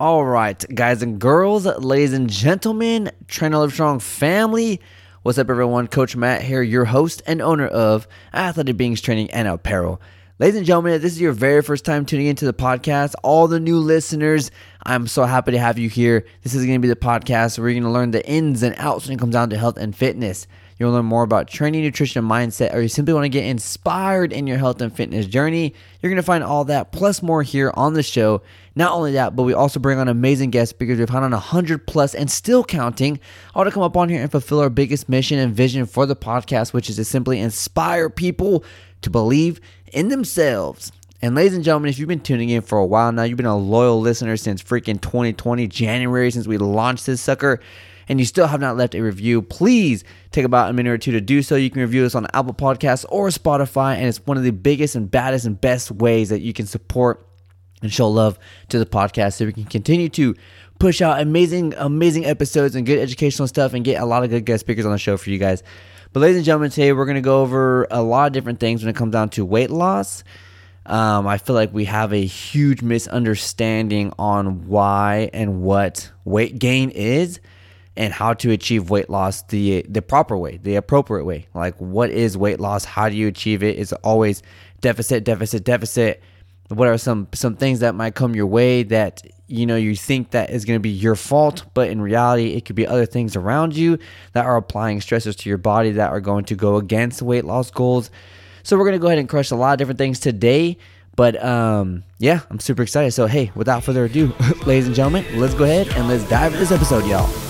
All right, guys and girls, ladies and gentlemen, Train Hard Live Strong family. What's up, everyone? Coach Matt here, your host and owner of Athletic Beings Training and Apparel. Ladies and gentlemen, if this is your very first time tuning into the podcast, all the new listeners, I'm so happy to have you here. This is going to be the podcast where you're going to learn the ins and outs when it comes down to health and fitness. You'll learn more about training, nutrition, and mindset, or you simply want to get inspired in your health and fitness journey. You're going to find all that plus more here on the show. Not only that, but we also bring on amazing guests because we've had on 100 plus and still counting, all to come up on here and fulfill our biggest mission and vision for the podcast, which is to simply inspire people to believe in themselves. And ladies and gentlemen, if you've been tuning in for a while now, you've been a loyal listener since freaking 2020, January, since we launched this sucker and you still have not left a review, please take about a minute or two to do so. You can review us on Apple Podcasts or Spotify, and it's one of the biggest and baddest and best ways that you can support and show love to the podcast so we can continue to push out amazing, amazing episodes and good educational stuff and get a lot of good guest speakers on the show for you guys. But, ladies and gentlemen, today we're going to go over a lot of different things when it comes down to weight loss. Um, I feel like we have a huge misunderstanding on why and what weight gain is and how to achieve weight loss the the proper way, the appropriate way. Like what is weight loss? How do you achieve it? Is it always deficit, deficit, deficit? What are some some things that might come your way that you know you think that is going to be your fault, but in reality it could be other things around you that are applying stressors to your body that are going to go against weight loss goals. So we're going to go ahead and crush a lot of different things today. But um, yeah, I'm super excited. So hey, without further ado, ladies and gentlemen, let's go ahead and let's dive into this episode, y'all.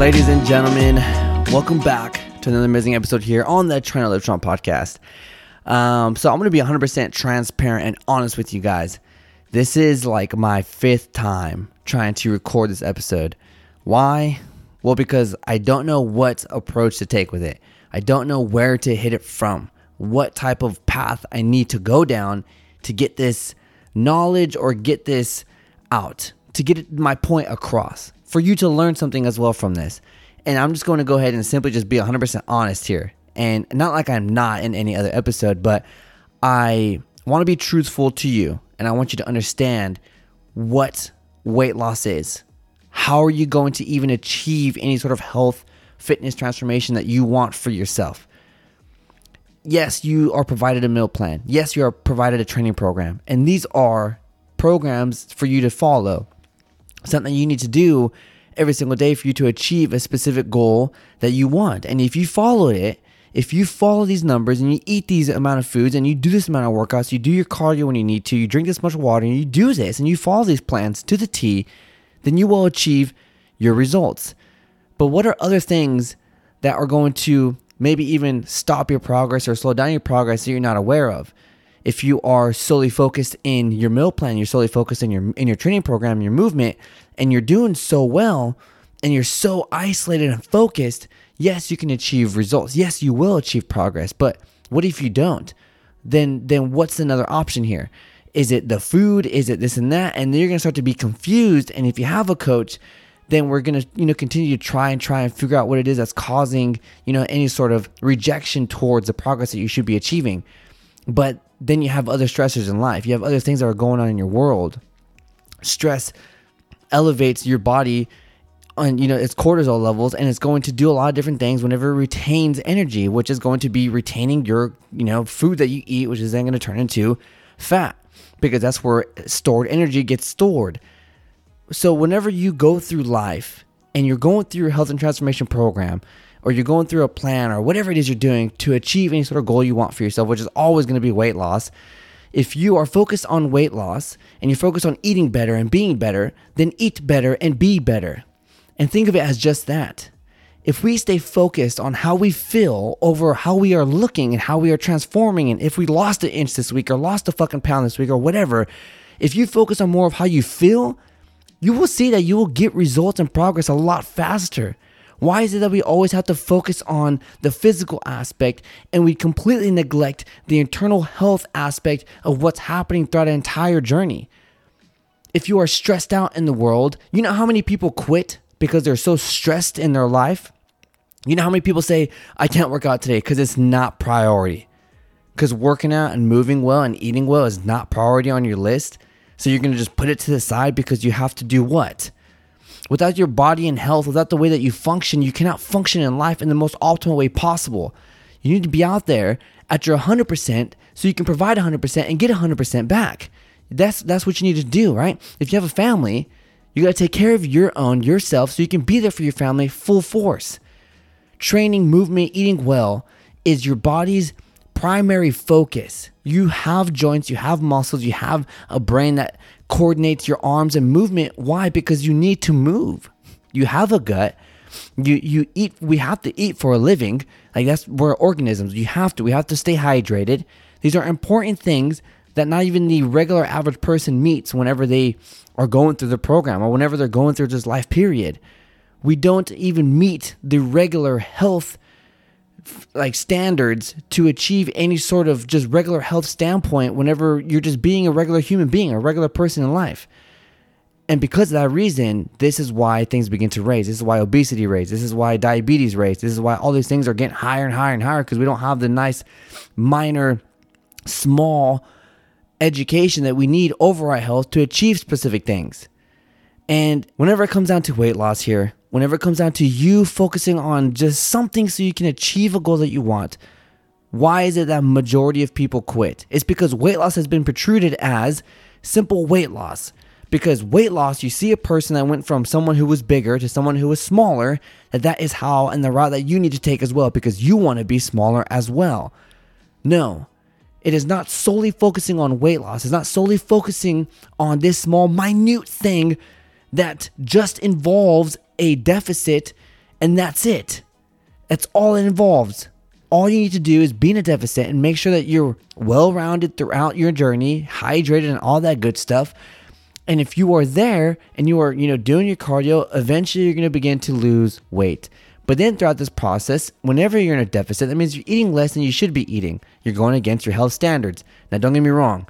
Ladies and gentlemen, welcome back to another amazing episode here on the Train Hard Live Strong podcast. Um, so I'm going to be 100% transparent and honest with you guys. This is like my fifth time trying to record this episode. Why? Well, because I don't know what approach to take with it. I don't know where to hit it from, what type of path I need to go down to get this knowledge or get this out, to get my point across for you to learn something as well from this. And I'm just going to go ahead and simply just be 100% honest here. And not like I'm not in any other episode, but I want to be truthful to you. And I want you to understand what weight loss is. How are you going to even achieve any sort of health, fitness transformation that you want for yourself? Yes, you are provided a meal plan. Yes, you are provided a training program. And these are programs for you to follow something you need to do every single day for you to achieve a specific goal that you want. And if you follow it, if you follow these numbers and you eat these amount of foods and you do this amount of workouts, you do your cardio when you need to, you drink this much water and you do this and you follow these plans to the T, then you will achieve your results. But what are other things that are going to maybe even stop your progress or slow down your progress that you're not aware of? If you are solely focused in your meal plan, you're solely focused in your in your training program, your movement, and you're doing so well and you're so isolated and focused, yes, you can achieve results. Yes, you will achieve progress. But what if you don't? Then then what's another option here? Is it the food? Is it this and that? And then you're gonna start to be confused. And if you have a coach, then we're gonna you know continue to try and try and figure out what it is that's causing you know any sort of rejection towards the progress that you should be achieving. But then you have other stressors in life. You have other things that are going on in your world. Stress elevates your body on you know its cortisol levels and it's going to do a lot of different things whenever it retains energy which is going to be retaining your you know food that you eat which is then going to turn into fat because that's where stored energy gets stored so whenever you go through life and you're going through your health and transformation program or you're going through a plan or whatever it is you're doing to achieve any sort of goal you want for yourself, which is always going to be weight loss, if you are focused on weight loss and you're focused on eating better and being better, then eat better and be better. And think of it as just that. If we stay focused on how we feel over how we are looking and how we are transforming, and if we lost an inch this week or lost a fucking pound this week or whatever, if you focus on more of how you feel, you will see that you will get results and progress a lot faster. Why is it that we always have to focus on the physical aspect and we completely neglect the internal health aspect of what's happening throughout an entire journey? If you are stressed out in the world, you know how many people quit because they're so stressed in their life? You know how many people say, I can't work out today because it's not priority? Because working out and moving well and eating well is not priority on your list. So you're going to just put it to the side because you have to do what? Without your body and health, without the way that you function, you cannot function in life in the most optimal way possible. You need to be out there at your 100% so you can provide 100% and get 100% back. That's that's what you need to do, right? If you have a family, you got to take care of your own yourself so you can be there for your family full force. Training, movement, eating well is your body's primary focus. You have joints, you have muscles, you have a brain that coordinates your arms and movement. Why? Because you need to move. You have a gut. You you eat. We have to eat for a living. Like that's we're organisms. You have to. We have to stay hydrated. These are important things that not even the regular average person meets whenever they are going through the program or whenever they're going through this life period. We don't even meet the regular health like standards to achieve any sort of just regular health standpoint whenever you're just being a regular human being, a regular person in life. And because of that reason, this is why things begin to raise. This is why obesity raise. This is why diabetes raise. This is why all these things are getting higher and higher and higher because we don't have the nice, minor, small education that we need over our health to achieve specific things. And whenever it comes down to weight loss here, whenever it comes down to you focusing on just something so you can achieve a goal that you want, why is it that majority of people quit? It's because weight loss has been protruded as simple weight loss. Because weight loss, you see a person that went from someone who was bigger to someone who was smaller, that that is how and the route that you need to take as well because you want to be smaller as well. No, it is not solely focusing on weight loss. It's not solely focusing on this small, minute thing that just involves a deficit and that's it. That's all it involves. All you need to do is be in a deficit and make sure that you're well rounded throughout your journey, hydrated and all that good stuff. And if you are there and you are, you know, doing your cardio, eventually you're going to begin to lose weight. But then throughout this process, whenever you're in a deficit, that means you're eating less than you should be eating. You're going against your health standards. Now, don't get me wrong.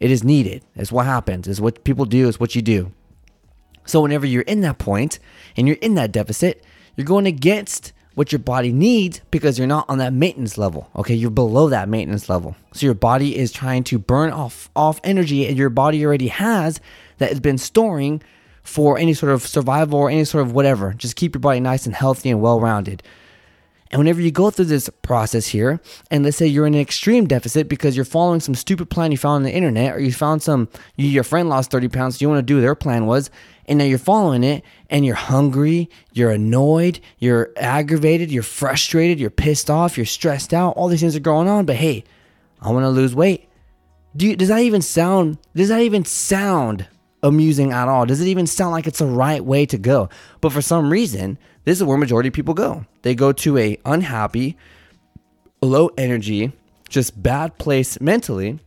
It is needed. It's what happens. It's what people do. It's what you do. So whenever you're in that point and you're in that deficit, you're going against what your body needs because you're not on that maintenance level. Okay, you're below that maintenance level. So your body is trying to burn off off energy and your body already has that has been storing for any sort of survival or any sort of whatever. Just keep your body nice and healthy and well-rounded. And whenever you go through this process here, and let's say you're in an extreme deficit because you're following some stupid plan you found on the internet, or you found some, you, your friend lost 30 pounds, so you want to do their plan was, and now you're following it, and you're hungry, you're annoyed, you're aggravated, you're frustrated, you're pissed off, you're stressed out, all these things are going on, but hey, I want to lose weight. Do you, does that even sound, does that even sound amusing at all? Does it even sound like it's the right way to go? But for some reason, this is where majority of people go. They go to a unhappy, low energy, just bad place mentally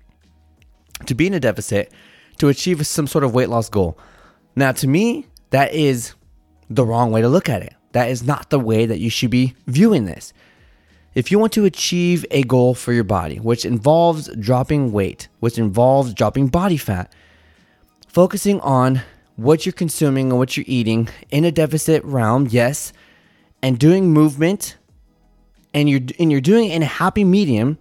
to be in a deficit to achieve some sort of weight loss goal. Now, to me, that is the wrong way to look at it. That is not the way that you should be viewing this. If you want to achieve a goal for your body, which involves dropping weight, which involves dropping body fat, focusing on what you're consuming and what you're eating in a deficit realm, yes, and doing movement and you're and you're doing it in a happy medium,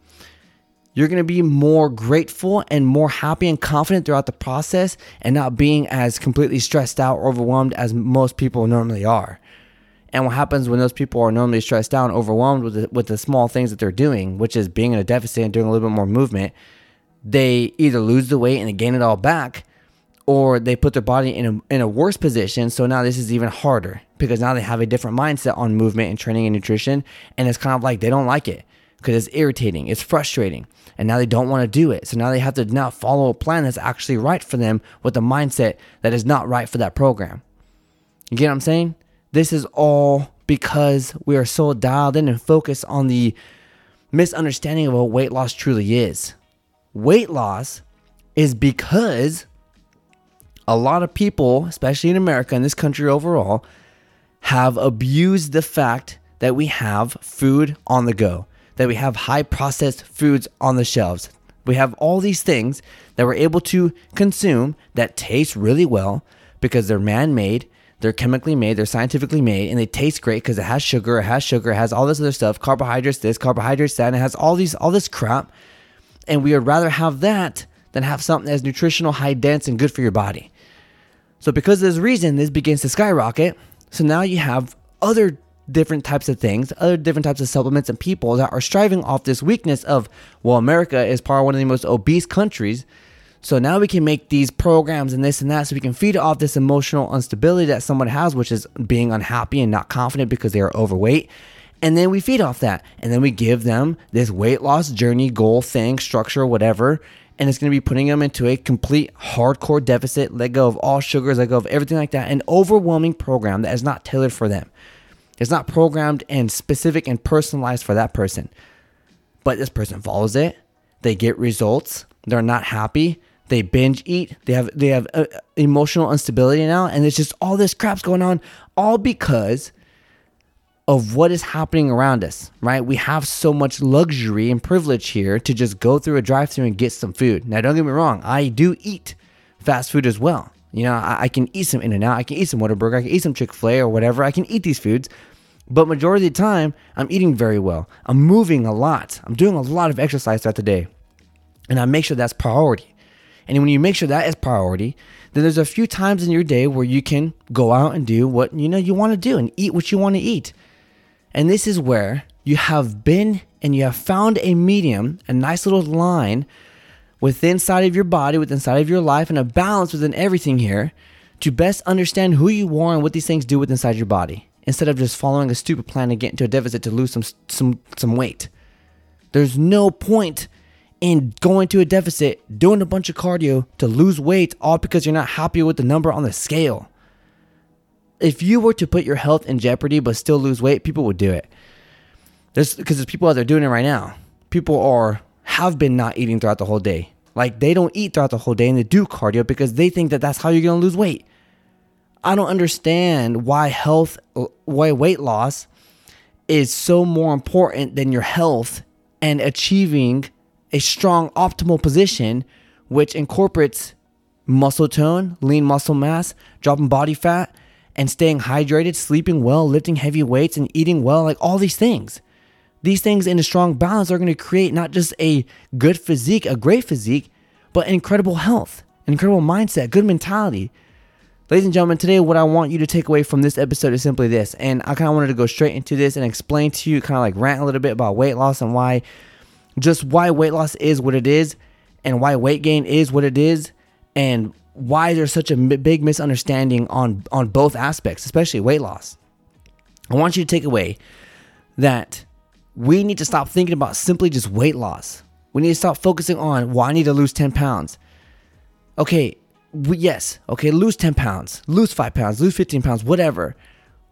you're going to be more grateful and more happy and confident throughout the process and not being as completely stressed out or overwhelmed as most people normally are. And what happens when those people are normally stressed out and overwhelmed with the, with the small things that they're doing, which is being in a deficit and doing a little bit more movement, they either lose the weight and they gain it all back, or they put their body in a, in a worse position. So now this is even harder because now they have a different mindset on movement and training and nutrition. And it's kind of like they don't like it. because it's irritating, it's frustrating, and now they don't want to do it. So now they have to now follow a plan that's actually right for them with a mindset that is not right for that program. You get what I'm saying? This is all because we are so dialed in and focused on the misunderstanding of what weight loss truly is. Weight loss is because a lot of people, especially in America and this country overall, have abused the fact that we have food on the go, that we have high processed foods on the shelves. We have all these things that we're able to consume that taste really well because they're man made, they're chemically made, they're scientifically made, and they taste great because it has sugar, it has sugar, it has all this other stuff, carbohydrates, this, carbohydrates, that, and it has all these all this crap. And we would rather have that than have something that's nutritional, high dense, and good for your body. So because of this reason, this begins to skyrocket. So now you have other different types of things, other different types of supplements and people that are striving off this weakness of, well, America is probably one of the most obese countries. So now we can make these programs and this and that so we can feed off this emotional instability that someone has, which is being unhappy and not confident because they are overweight. And then we feed off that. And then we give them this weight loss journey, goal, thing, structure, whatever. And it's going to be putting them into a complete hardcore deficit, let go of all sugars, let go of everything like that. An overwhelming program that is not tailored for them. It's not programmed and specific and personalized for that person. But this person follows it. They get results. They're not happy. They binge eat. They have they have uh, emotional instability now, and it's just all this crap's going on, all because of what is happening around us. Right? We have so much luxury and privilege here to just go through a drive-through and get some food. Now, don't get me wrong. I do eat fast food as well. You know, I, I can eat some In-N-Out. I can eat some Whataburger. I can eat some Chick Fil A or whatever. I can eat these foods but majority of the time, I'm eating very well. I'm moving a lot. I'm doing a lot of exercise throughout the day. And I make sure that's priority. And when you make sure that is priority, then there's a few times in your day where you can go out and do what you know you want to do and eat what you want to eat. And this is where you have been and you have found a medium, a nice little line within side of your body, within side of your life, and a balance within everything here to best understand who you are and what these things do within inside your body instead of just following a stupid plan to get into a deficit to lose some some some weight. There's no point in going to a deficit, doing a bunch of cardio to lose weight all because you're not happy with the number on the scale. If you were to put your health in jeopardy but still lose weight, people would do it. There's because there's people out there doing it right now. People are have been not eating throughout the whole day. Like they don't eat throughout the whole day and they do cardio because they think that that's how you're going to lose weight. I don't understand why health, why weight loss is so more important than your health and achieving a strong optimal position, which incorporates muscle tone, lean muscle mass, dropping body fat, and staying hydrated, sleeping well, lifting heavy weights, and eating well like all these things. These things in a strong balance are going to create not just a good physique, a great physique, but incredible health, incredible mindset, good mentality, Ladies and gentlemen, today what I want you to take away from this episode is simply this. And I kind of wanted to go straight into this and explain to you, kind of like rant a little bit about weight loss and why, just why weight loss is what it is and why weight gain is what it is and why there's such a big misunderstanding on, on both aspects, especially weight loss. I want you to take away that we need to stop thinking about simply just weight loss. We need to stop focusing on, well, I need to lose 10 pounds. Okay, yes, okay, lose 10 pounds, lose 5 pounds, lose 15 pounds, whatever.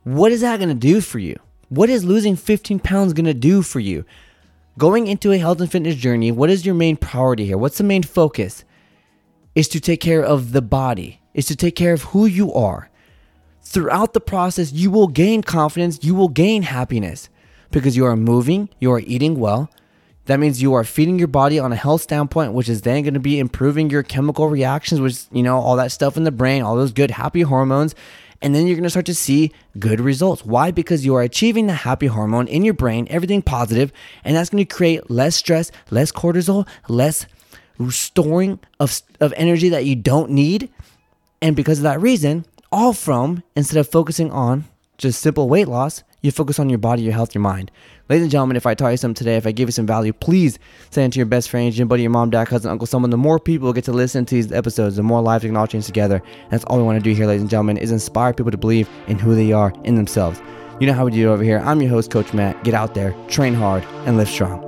What is that to do for you? What is losing 15 pounds to do for you? Going into a health and fitness journey, what is your main priority here? What's the main focus? Is to take care of the body, is to take care of who you are. Throughout the process, you will gain confidence, you will gain happiness because you are moving, you are eating well, that means you are feeding your body on a health standpoint, which is then going to be improving your chemical reactions, which, you know, all that stuff in the brain, all those good, happy hormones. And then you're going to start to see good results. Why? Because you are achieving the happy hormone in your brain, everything positive, and that's going to create less stress, less cortisol, less storing of, of energy that you don't need. And because of that reason, all from instead of focusing on just simple weight loss, you focus on your body, your health, your mind. Ladies and gentlemen, if I taught you something today, if I give you some value, please send it to your best friend, your buddy, your mom, dad, cousin, uncle, someone. The more people get to listen to these episodes, the more lives we can all change together. And that's all we want to do here, ladies and gentlemen, is inspire people to believe in who they are in themselves. You know how we do it over here. I'm your host, Coach Matt. Get out there, train hard, and live strong.